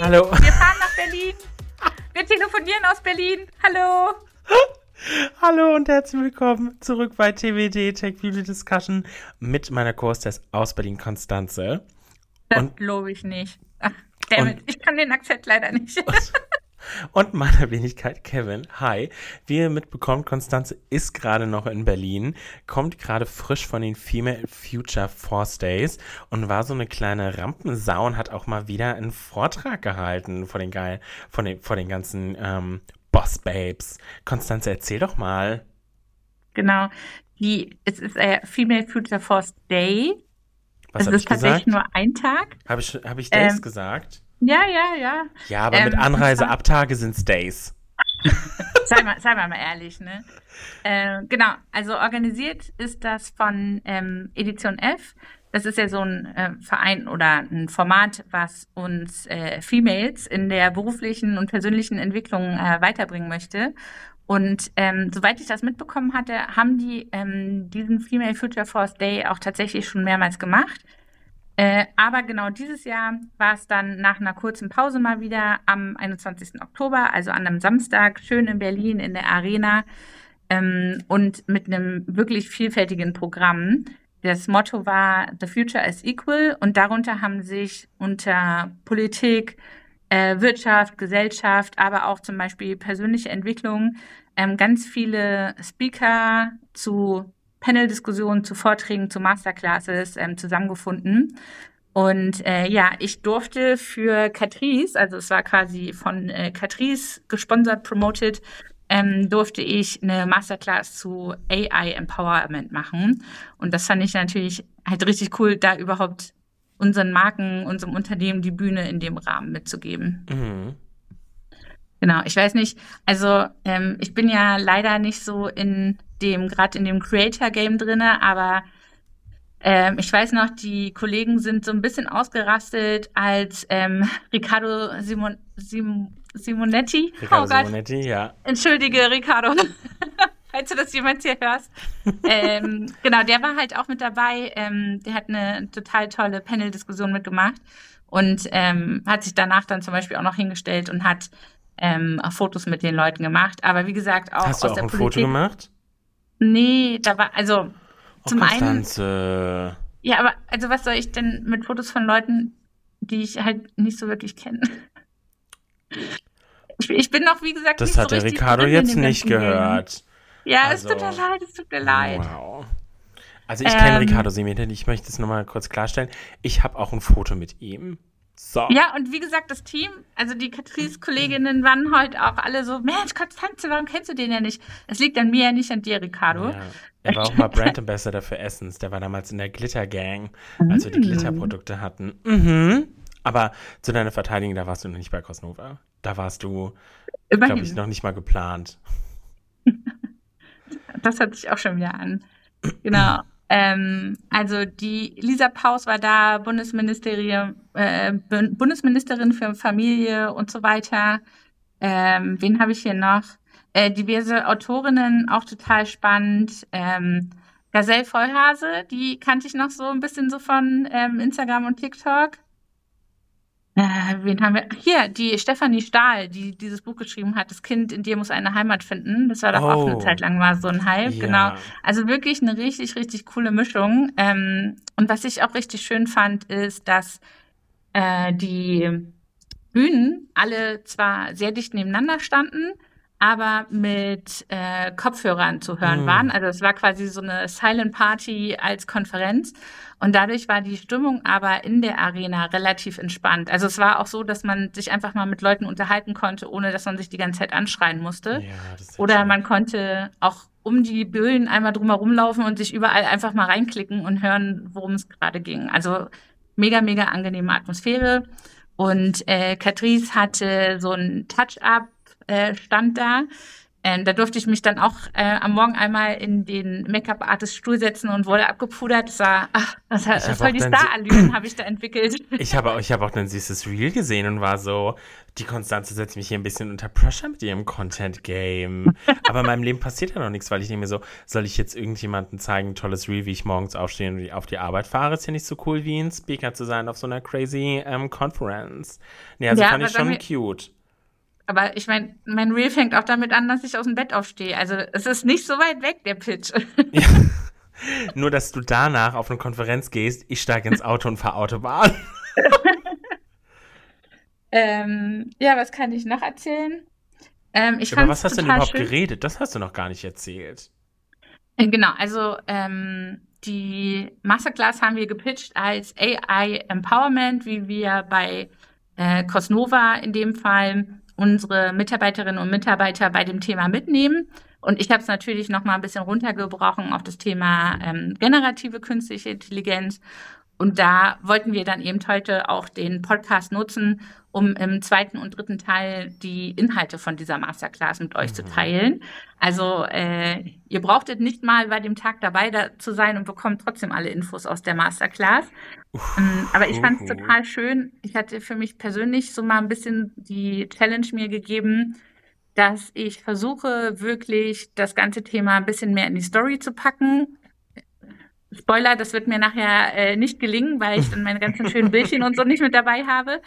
Hallo. Wir fahren nach Berlin. Wir telefonieren aus Berlin. Hallo. Hallo und herzlich willkommen zurück bei TWD Tech Beauty Discussion mit meiner Co-Hostess aus Berlin, Konstanze. Das glaube ich nicht. Ach, damit, ich kann den Akzent leider nicht. und meiner Wenigkeit Kevin. Hi. Wie ihr mitbekommt, Konstanze ist gerade noch in Berlin, kommt gerade frisch von den Female Future Force Days und war so eine kleine Rampensau und hat auch mal wieder einen Vortrag gehalten vor den geil, von den, vor den ganzen ähm, Boss Babes. Konstanze, erzähl doch mal. Genau. Die, es ist äh, Female Future Force Day. Was es ist tatsächlich nur ein Tag. Habe ich, hab ich Days ähm, gesagt? Ja, ja, ja. Ja, aber ähm, mit Anreiseabtage sind es Days. sei, mal, sei mal ehrlich, ne? Äh, genau, also organisiert ist das von ähm, Edition F. Das ist ja so ein äh, Verein oder ein Format, was uns äh, Females in der beruflichen und persönlichen Entwicklung äh, weiterbringen möchte. Und ähm, soweit ich das mitbekommen hatte, haben die ähm, diesen Female Future Force Day auch tatsächlich schon mehrmals gemacht. Äh, aber genau dieses Jahr war es dann nach einer kurzen Pause mal wieder am 21. Oktober, also an einem Samstag, schön in Berlin in der Arena ähm, und mit einem wirklich vielfältigen Programm. Das Motto war The Future is Equal und darunter haben sich unter Politik, äh, Wirtschaft, Gesellschaft, aber auch zum Beispiel persönliche Entwicklung ähm, ganz viele Speaker zu Panel-Diskussionen zu Vorträgen, zu Masterclasses ähm, zusammengefunden. Und äh, ja, ich durfte für Catrice, also es war quasi von äh, Catrice gesponsert, promoted, ähm, durfte ich eine Masterclass zu AI Empowerment machen. Und das fand ich natürlich halt richtig cool, da überhaupt unseren Marken, unserem Unternehmen die Bühne in dem Rahmen mitzugeben. Mhm. Genau, ich weiß nicht, also ähm, ich bin ja leider nicht so in dem, gerade in dem Creator-Game drinne, aber ähm, ich weiß noch, die Kollegen sind so ein bisschen ausgerastet, als ähm, Riccardo Simon, Sim, Simonetti. Riccardo oh Simonetti, ja. Entschuldige, Riccardo. falls du das jemals hier hörst. ähm, genau, der war halt auch mit dabei. Ähm, der hat eine total tolle Panel-Diskussion mitgemacht und ähm, hat sich danach dann zum Beispiel auch noch hingestellt und hat ähm, Fotos mit den Leuten gemacht. Aber wie gesagt, auch Hast du aus auch der ein Politik. Foto gemacht? Nee, da war, also Oh, zum einen. Konstanze. Ja, aber also was soll ich denn mit Fotos von Leuten, die ich halt nicht so wirklich kenne? Ich, ich bin noch, wie gesagt, Das nicht hat so der richtig Ricardo jetzt nicht gehört. Ja, Also, es tut mir leid, es tut mir leid. Wow. Also ich kenne Ähm, Ricardo Simonetti, ich möchte es nochmal kurz klarstellen. Ich habe auch ein Foto mit ihm. So. Ja, und wie gesagt, das Team, also die Catrice-Kolleginnen waren heute auch alle so, Mensch, Konstanze, warum kennst du den ja nicht? Es liegt an mir, ja nicht an dir, Ricardo. Ja. Er war auch mal Brand Ambassador für Essence. Der war damals in der Glitter Gang, als wir die Mm. Glitterprodukte hatten. Mhm. Aber zu deiner Verteidigung, da warst du noch nicht bei Cosnova. Da warst du, glaube ich, noch nicht mal geplant. Das hört sich auch schon wieder an. Genau. Ähm, also die Lisa Paus war da, Bundesministerium, äh, Bu- Bundesministerin für Familie und so weiter. Ähm, wen habe ich hier noch? Äh, diverse Autorinnen, auch total spannend. Ähm, Gazelle Vollhase, die kannte ich noch so ein bisschen so von ähm, Instagram und TikTok. Äh, wen haben wir? Hier, die Stefanie Stahl, die dieses Buch geschrieben hat, Das Kind in dir muss eine Heimat finden. Das war doch auch Oh. eine Zeit lang mal so ein Hype, Ja. genau. Also wirklich eine richtig, richtig coole Mischung. Ähm, und was ich auch richtig schön fand, ist, dass äh, die Bühnen alle zwar sehr dicht nebeneinander standen, aber mit äh, Kopfhörern zu hören Mm. waren. Also es war quasi so eine Silent Party als Konferenz. Und dadurch war die Stimmung aber in der Arena relativ entspannt. Also es war auch so, dass man sich einfach mal mit Leuten unterhalten konnte, ohne dass man sich die ganze Zeit anschreien musste. Ja, ist Oder man konnte auch um die Bühnen einmal drumherum laufen und sich überall einfach mal reinklicken und hören, worum es gerade ging. Also mega, mega angenehme Atmosphäre. Und äh, Catrice hatte so einen Touch-Up-Stand da. Ähm, da durfte ich mich dann auch äh, am Morgen einmal in den Make-up-Artist-Stuhl setzen und wurde abgepudert. Das war, ach, das war voll die Star-Allüren habe ich da entwickelt. Ich habe ich hab auch ein süßes Reel gesehen und war so, die Konstanze setzt mich hier ein bisschen unter Pressure mit ihrem Content-Game. Aber in meinem Leben passiert ja noch nichts, weil ich nehme mir so, soll ich jetzt irgendjemandem zeigen, tolles Reel, wie ich morgens aufstehe und auf die Arbeit fahre? Ist ja nicht so cool, wie ein Speaker zu sein auf so einer crazy ähm, Conference. Nee, also ja, fand ich schon cute. Aber ich meine, mein Reel fängt auch damit an, dass ich aus dem Bett aufstehe. Also es ist nicht so weit weg, der Pitch. Ja. Nur, dass du danach auf eine Konferenz gehst, ich steige ins Auto und fahre Autobahn. ähm, ja, was kann ich noch erzählen? Ähm, ich Aber was hast du denn überhaupt schön. geredet? Das hast du noch gar nicht erzählt. Äh, genau, also ähm, die Masterclass haben wir gepitcht als AI Empowerment, wie wir bei äh, Cosnova in dem Fall unsere Mitarbeiterinnen und Mitarbeiter bei dem Thema mitnehmen. Und ich habe es natürlich noch mal ein bisschen runtergebrochen auf das Thema ähm, generative künstliche Intelligenz. Und da wollten wir dann eben heute auch den Podcast nutzen, um im zweiten und dritten Teil die Inhalte von dieser Masterclass mit euch mhm. zu teilen. Also äh, ihr brauchtet nicht mal bei dem Tag dabei da zu sein und bekommt trotzdem alle Infos aus der Masterclass. Ähm, aber ich fand es total schön. Ich hatte für mich persönlich so mal ein bisschen die Challenge mir gegeben, dass ich versuche, wirklich das ganze Thema ein bisschen mehr in die Story zu packen. Spoiler, das wird mir nachher äh, nicht gelingen, weil ich dann meine ganzen schönen Bildchen und so nicht mit dabei habe.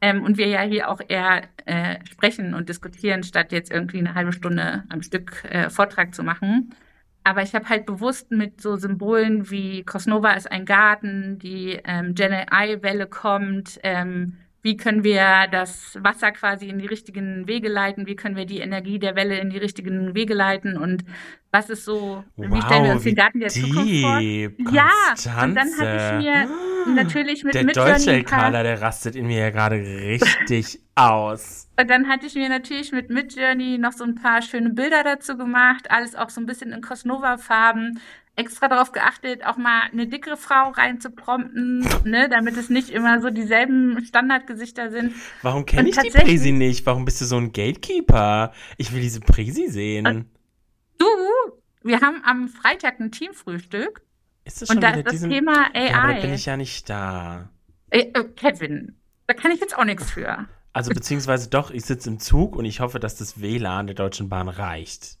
Ähm, und wir ja hier auch eher äh, sprechen und diskutieren, statt jetzt irgendwie eine halbe Stunde am Stück äh, Vortrag zu machen. Aber ich habe halt bewusst mit so Symbolen wie Cosnova ist ein Garten, die ähm, Gen AI-Welle kommt, ähm, wie können wir das Wasser quasi in die richtigen Wege leiten, wie können wir die Energie der Welle in die richtigen Wege leiten? Und was ist so, wow, wie stellen wir uns den Garten der Zukunft vor? Ja, und dann habe ich mir natürlich mit Der deutsche Elkader, der rastet in mir ja gerade richtig aus. Und dann hatte ich mir natürlich mit Midjourney noch so ein paar schöne Bilder dazu gemacht, alles auch so ein bisschen in Cosnova-Farben, extra darauf geachtet, auch mal eine dickere Frau reinzuprompten, ne, damit es nicht immer so dieselben Standardgesichter sind. Warum kenne ich die Presi nicht? Warum bist du so ein Gatekeeper? Ich will diese Presi sehen. Du, wir haben am Freitag ein Teamfrühstück. Ist das schon und da ist das diesen... Thema AI. Ja, aber da bin ich ja nicht da. Äh, äh, Kevin, da kann ich jetzt auch nichts für. Also beziehungsweise doch, ich sitze im Zug und ich hoffe, dass das WLAN der Deutschen Bahn reicht.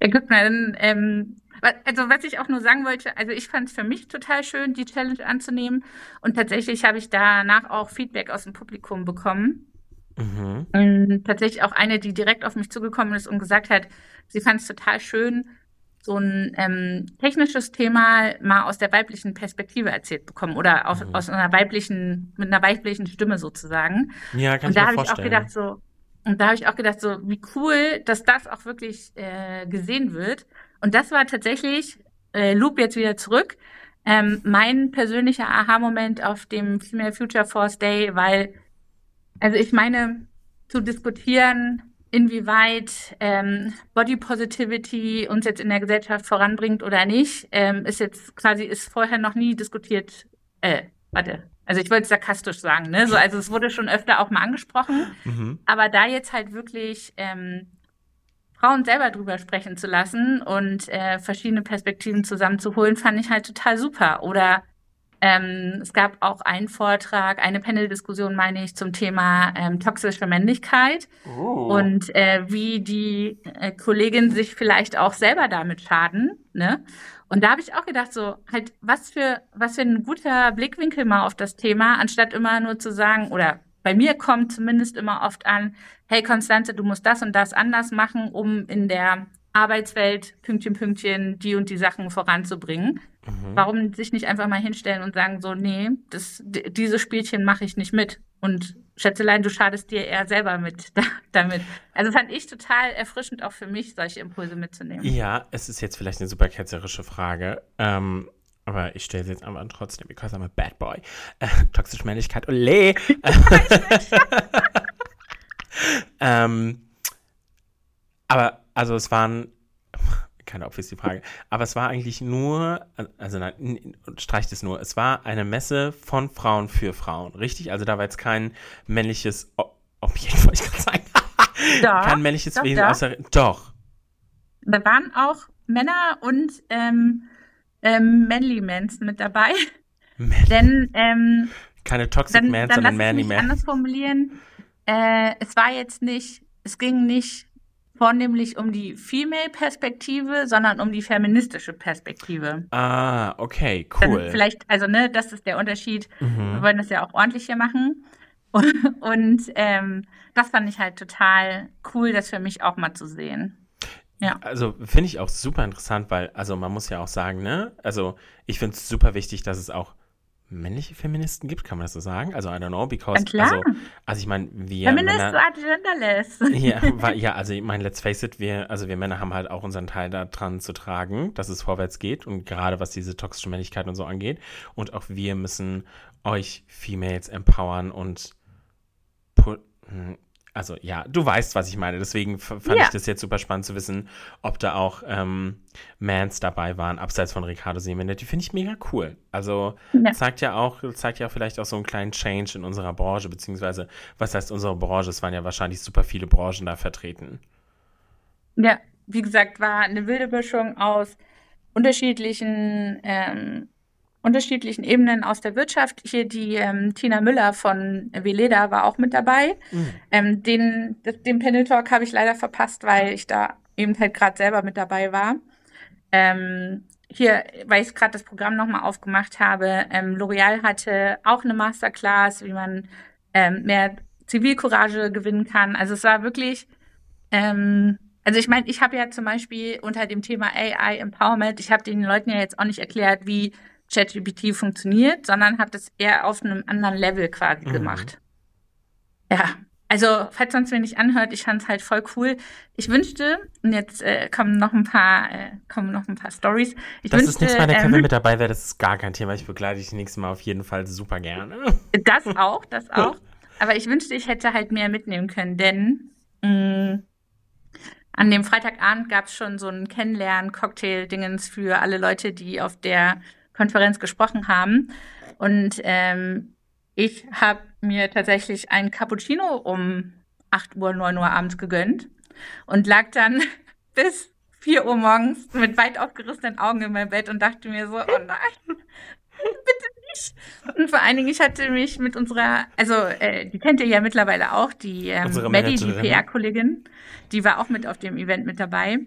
Ja, guck mal, dann ähm, also was ich auch nur sagen wollte, also ich fand es für mich total schön, die Challenge anzunehmen. Und tatsächlich habe ich danach auch Feedback aus dem Publikum bekommen. Mhm. Und tatsächlich auch eine, die direkt auf mich zugekommen ist und gesagt hat, sie fand es total schön, so ein ähm, technisches Thema mal aus der weiblichen Perspektive erzählt bekommen oder aus, mhm. aus einer weiblichen, mit einer weiblichen Stimme sozusagen. Ja, kann und da habe ich auch gedacht, so, und da habe ich auch gedacht, so, wie cool, dass das auch wirklich äh, gesehen wird. Und das war tatsächlich, äh, Loop jetzt wieder zurück, ähm, mein persönlicher Aha-Moment auf dem Female Future Force Day, weil, also ich meine, zu diskutieren, inwieweit ähm, Body Positivity uns jetzt in der Gesellschaft voranbringt oder nicht, ähm, ist jetzt quasi, ist vorher noch nie diskutiert, äh, warte, also ich wollte es sarkastisch sagen, ne? So, also es wurde schon öfter auch mal angesprochen, mhm. aber da jetzt halt wirklich ähm, Frauen selber drüber sprechen zu lassen und äh, verschiedene Perspektiven zusammenzuholen, fand ich halt total super. Oder ähm, es gab auch einen Vortrag, eine Panel-Diskussion, meine ich, zum Thema ähm, toxische Männlichkeit oh. und äh, wie die äh, Kolleginnen sich vielleicht auch selber damit schaden. Ne? Und da habe ich auch gedacht, so halt, was für, was für ein guter Blickwinkel mal auf das Thema, anstatt immer nur zu sagen, oder bei mir kommt zumindest immer oft an, hey Konstanze, du musst das und das anders machen, um in der Arbeitswelt Pünktchen, Pünktchen die und die Sachen voranzubringen. Mhm. Warum sich nicht einfach mal hinstellen und sagen so, nee, das, diese Spielchen mache ich nicht mit. Und Schätzelein, du schadest dir eher selber mit damit. Also fand ich total erfrischend auch für mich, solche Impulse mitzunehmen. Ja, es ist jetzt vielleicht eine super ketzerische Frage. Ähm, aber ich stelle sie jetzt einfach trotzdem, because I'm a bad boy. Äh, toxische Männlichkeit, ole! ähm, aber, also es waren, keine ist die Frage, aber es war eigentlich nur, also nein, streicht es nur, es war eine Messe von Frauen für Frauen, richtig? Also da war jetzt kein männliches Objekt, wollte ich gerade sagen. Doch, Kein männliches doch, Wesen doch. außer. Doch. Da waren auch Männer und ähm, ähm, Manly Mans mit dabei. Man, Denn ähm, keine Toxic dann, Man, dann sondern Manly mich Man. anders formulieren. Äh, es war jetzt nicht, es ging nicht vornehmlich um die Female-Perspektive, sondern um die feministische Perspektive. Ah, okay, Dann cool. vielleicht, also ne, das ist der Unterschied. Wir Mhm. wollen das ja auch ordentlich hier machen. Und, und ähm, das fand ich halt total cool, das für mich auch mal zu sehen. Ja. Also finde ich auch super interessant, weil, also man muss ja auch sagen, ne? Also ich finde es super wichtig, dass es auch männliche Feministen gibt, kann man das so sagen? Also I don't know, because, also, also ich meine, wir Feminist Männer, are genderless. ja, ja, also ich meine, let's face it, wir, also wir Männer haben halt auch unseren Teil daran zu tragen, dass es vorwärts geht und gerade was diese toxische Männlichkeit und so angeht und auch wir müssen euch Females empowern und hm, also ja, du weißt, was ich meine. Deswegen fand Ja. ich das jetzt super spannend zu wissen, ob da auch ähm, Mans dabei waren, abseits von Ricardo Semenet. Die finde ich mega cool. Also Ja. zeigt ja auch, zeigt ja vielleicht auch so einen kleinen Change in unserer Branche, beziehungsweise, was heißt unsere Branche? Es waren ja wahrscheinlich super viele Branchen da vertreten. Ja, wie gesagt, war eine wilde Mischung aus unterschiedlichen, ähm, unterschiedlichen Ebenen aus der Wirtschaft. Hier die ähm, Tina Müller von Veleda war auch mit dabei. Ähm, den, den Panel Talk habe ich leider verpasst, weil ich da eben halt gerade selber mit dabei war. Ähm, hier, weil ich gerade das Programm nochmal aufgemacht habe, ähm, L'Oreal hatte auch eine Masterclass, wie man ähm, mehr Zivilcourage gewinnen kann. Also es war wirklich, ähm, also ich meine, ich habe ja zum Beispiel unter dem Thema AI Empowerment, ich habe den Leuten ja jetzt auch nicht erklärt, wie ChatGPT funktioniert, sondern habe das eher auf einem anderen Level quasi Mhm. gemacht. Ja, also falls man es mir nicht anhört, ich fand es halt voll cool. Ich wünschte, und jetzt äh, kommen noch ein paar, äh, kommen noch ein paar Stories. Ich Das wünschte, ist nichts Mal, der ähm, Kevin mit dabei wäre, das ist gar kein Thema. Ich begleite dich nächstes Mal auf jeden Fall super gerne. Das auch, das auch. Aber ich wünschte, ich hätte halt mehr mitnehmen können, denn mh, an dem Freitagabend gab es schon so ein Kennenlernen-Cocktail-Dingens für alle Leute, die auf der Konferenz gesprochen haben. Und ähm, ich habe mir tatsächlich einen Cappuccino um 8 Uhr, 9 Uhr abends gegönnt und lag dann bis 4 Uhr morgens mit weit aufgerissenen Augen in meinem Bett und dachte mir so, oh nein, bitte nicht. Und vor allen Dingen, ich hatte mich mit unserer, also äh, die kennt ihr ja mittlerweile auch, die ähm, Maddie, die. PR-Kollegin, die war auch mit auf dem Event mit dabei.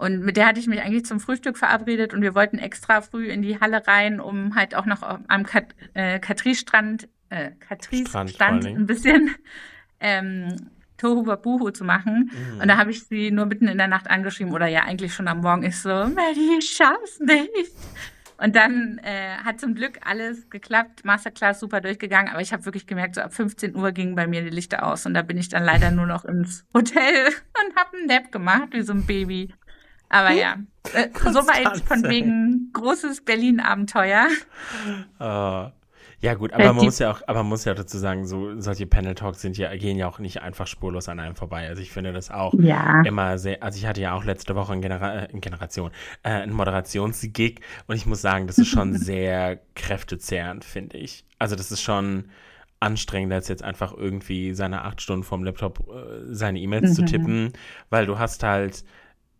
Und mit der hatte ich mich eigentlich zum Frühstück verabredet und wir wollten extra früh in die Halle rein, um halt auch noch am Kat äh, Katries-Strand, äh, Katries Strand vor Strand allen Dingen. ein bisschen ähm, Tohu Wabuhu zu machen. Mhm. Und da habe ich sie nur mitten in der Nacht angeschrieben oder ja eigentlich schon am Morgen. Ich so, Maddie, ich schaff's nicht. Und dann äh, hat zum Glück alles geklappt, Masterclass super durchgegangen, aber ich habe wirklich gemerkt, so ab 15 Uhr gingen bei mir die Lichter aus und da bin ich dann leider nur noch ins Hotel und habe einen Nap gemacht, wie so ein Baby. Aber ja, äh, soweit von wegen großes Berlin-Abenteuer. Äh, ja gut, aber man muss ja auch, aber man muss ja dazu sagen, so solche Panel Talks sind ja gehen ja auch nicht einfach spurlos an einem vorbei. Also ich finde das auch Ja. immer sehr. Also ich hatte ja auch letzte Woche eine Genera äh, Generation, äh, einen Moderationsgig und ich muss sagen, das ist schon sehr kräftezehrend, finde ich. Also das ist schon anstrengender, als jetzt einfach irgendwie seine acht Stunden vom Laptop äh, seine E-Mails zu Mhm. tippen, weil du hast halt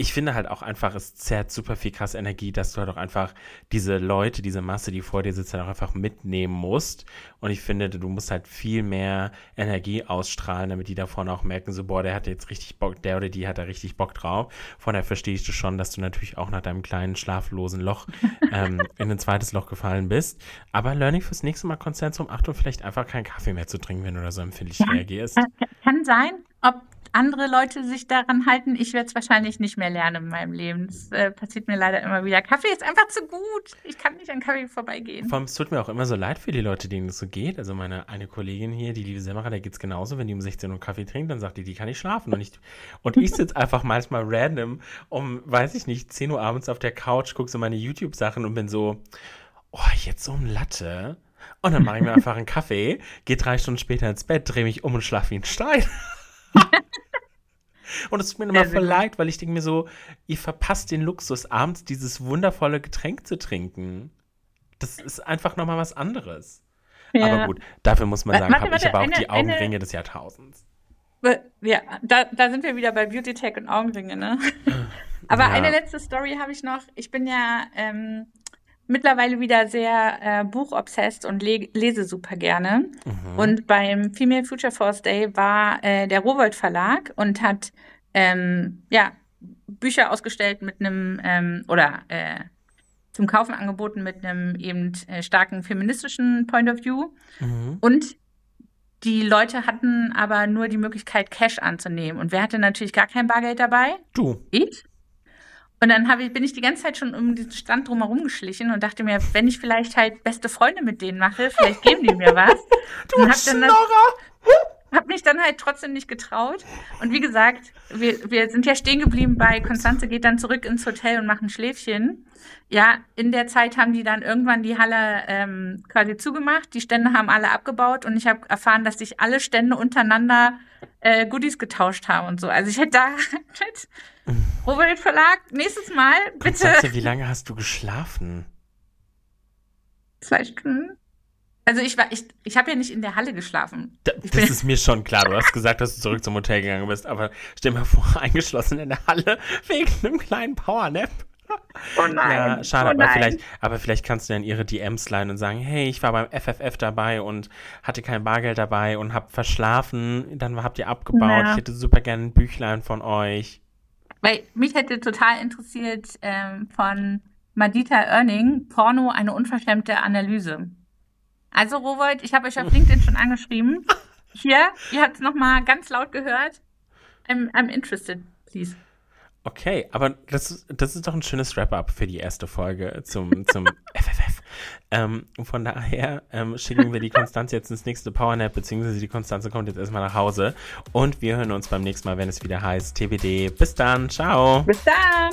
ich finde halt auch einfach, es zerrt super viel krass Energie, dass du halt auch einfach diese Leute, diese Masse, die vor dir sitzt, halt auch einfach mitnehmen musst. Und ich finde, du musst halt viel mehr Energie ausstrahlen, damit die da vorne auch merken, so, boah, der hat jetzt richtig Bock, der oder die hat da richtig Bock drauf. Von daher verstehe ich das schon, dass du natürlich auch nach deinem kleinen schlaflosen Loch ähm, in ein zweites Loch gefallen bist. Aber Learning fürs nächste Mal Konzentrum, Achtung, vielleicht einfach keinen Kaffee mehr zu trinken, wenn du da so empfindlich reagierst. Kann, sein, ob andere Leute sich daran halten. Ich werde es wahrscheinlich nicht mehr lernen in meinem Leben. Das äh, passiert mir leider immer wieder. Kaffee ist einfach zu gut. Ich kann nicht an Kaffee vorbeigehen. Vor allem, es tut mir auch immer so leid für die Leute, denen es so geht. Also meine eine Kollegin hier, die liebe Semmerer, der geht's genauso. Wenn die um 16 Uhr Kaffee trinkt, dann sagt die, die kann nicht schlafen. Und ich, und ich sitze einfach manchmal random um, weiß ich nicht, 10 Uhr abends auf der Couch, gucke so meine YouTube-Sachen und bin so, oh, jetzt so ein Latte. Und dann mache ich mir einfach einen Kaffee, gehe drei Stunden später ins Bett, drehe mich um und schlafe wie ein Stein. Und es tut mir immer voll leid, weil ich denke mir so, ihr verpasst den Luxus, abends dieses wundervolle Getränk zu trinken. Das ist einfach nochmal was anderes. Ja. Aber gut, dafür muss man sagen, habe ich aber auch eine- die eine- Augenringe des Jahrtausends. Ja, da, da sind wir wieder bei Beauty Tech und Augenringe, ne? Aber ja. eine letzte Story habe ich noch. Ich bin ja ähm, mittlerweile wieder sehr äh, buchobsessed und le lese super gerne. Mhm. Und beim Female Future Force Day war äh, der Rowold Verlag und hat ähm, ja Bücher ausgestellt mit einem ähm, oder äh, zum Kaufen angeboten mit einem eben äh, starken feministischen Point of View. Mhm. Und die Leute hatten aber nur die Möglichkeit, Cash anzunehmen. Und wer hatte natürlich gar kein Bargeld dabei? Du. Ich. Und dann ich, bin ich die ganze Zeit schon um diesen Stand drumherum geschlichen und dachte mir, wenn ich vielleicht halt beste Freunde mit denen mache, vielleicht geben die mir was. du und hab dann das, hab mich dann halt trotzdem nicht getraut. Und wie gesagt, wir, wir sind ja stehen geblieben bei Konstanze geht dann zurück ins Hotel und macht ein Schläfchen. Ja, in der Zeit haben die dann irgendwann die Halle ähm, quasi zugemacht. Die Stände haben alle abgebaut und ich habe erfahren, dass sich alle Stände untereinander äh, Goodies getauscht haben und so. Also ich hätte da Robert Verlag nächstes Mal bitte. Konstanze, wie lange hast du geschlafen? Zwei Stunden. Also ich war, ich, ich habe ja nicht in der Halle geschlafen. Da, das ist mir schon klar. Du hast gesagt, dass du zurück zum Hotel gegangen bist, aber stell mir vor, eingeschlossen in der Halle wegen einem kleinen Powernap. Oh nein. Ja, schade, oh aber, vielleicht, aber vielleicht kannst du ja in ihre DMs leiten und sagen, hey, ich war beim FFF dabei und hatte kein Bargeld dabei und hab verschlafen, dann habt ihr abgebaut, ja. ich hätte super gerne ein Büchlein von euch. Weil mich hätte total interessiert ähm, von Madita Earning, Porno, eine unverschämte Analyse. Also, Rowold, ich habe euch auf LinkedIn schon angeschrieben. Hier, ihr habt es nochmal ganz laut gehört. I'm, I'm interested, please. Okay, aber das, das ist doch ein schönes Wrap-up für die erste Folge zum, zum FFF. Ähm, von daher ähm, schicken wir die Konstanze jetzt ins nächste Powernap, beziehungsweise die Konstanze kommt jetzt erstmal nach Hause. Und wir hören uns beim nächsten Mal, wenn es wieder heißt TBD. Bis dann, ciao. Bis dann.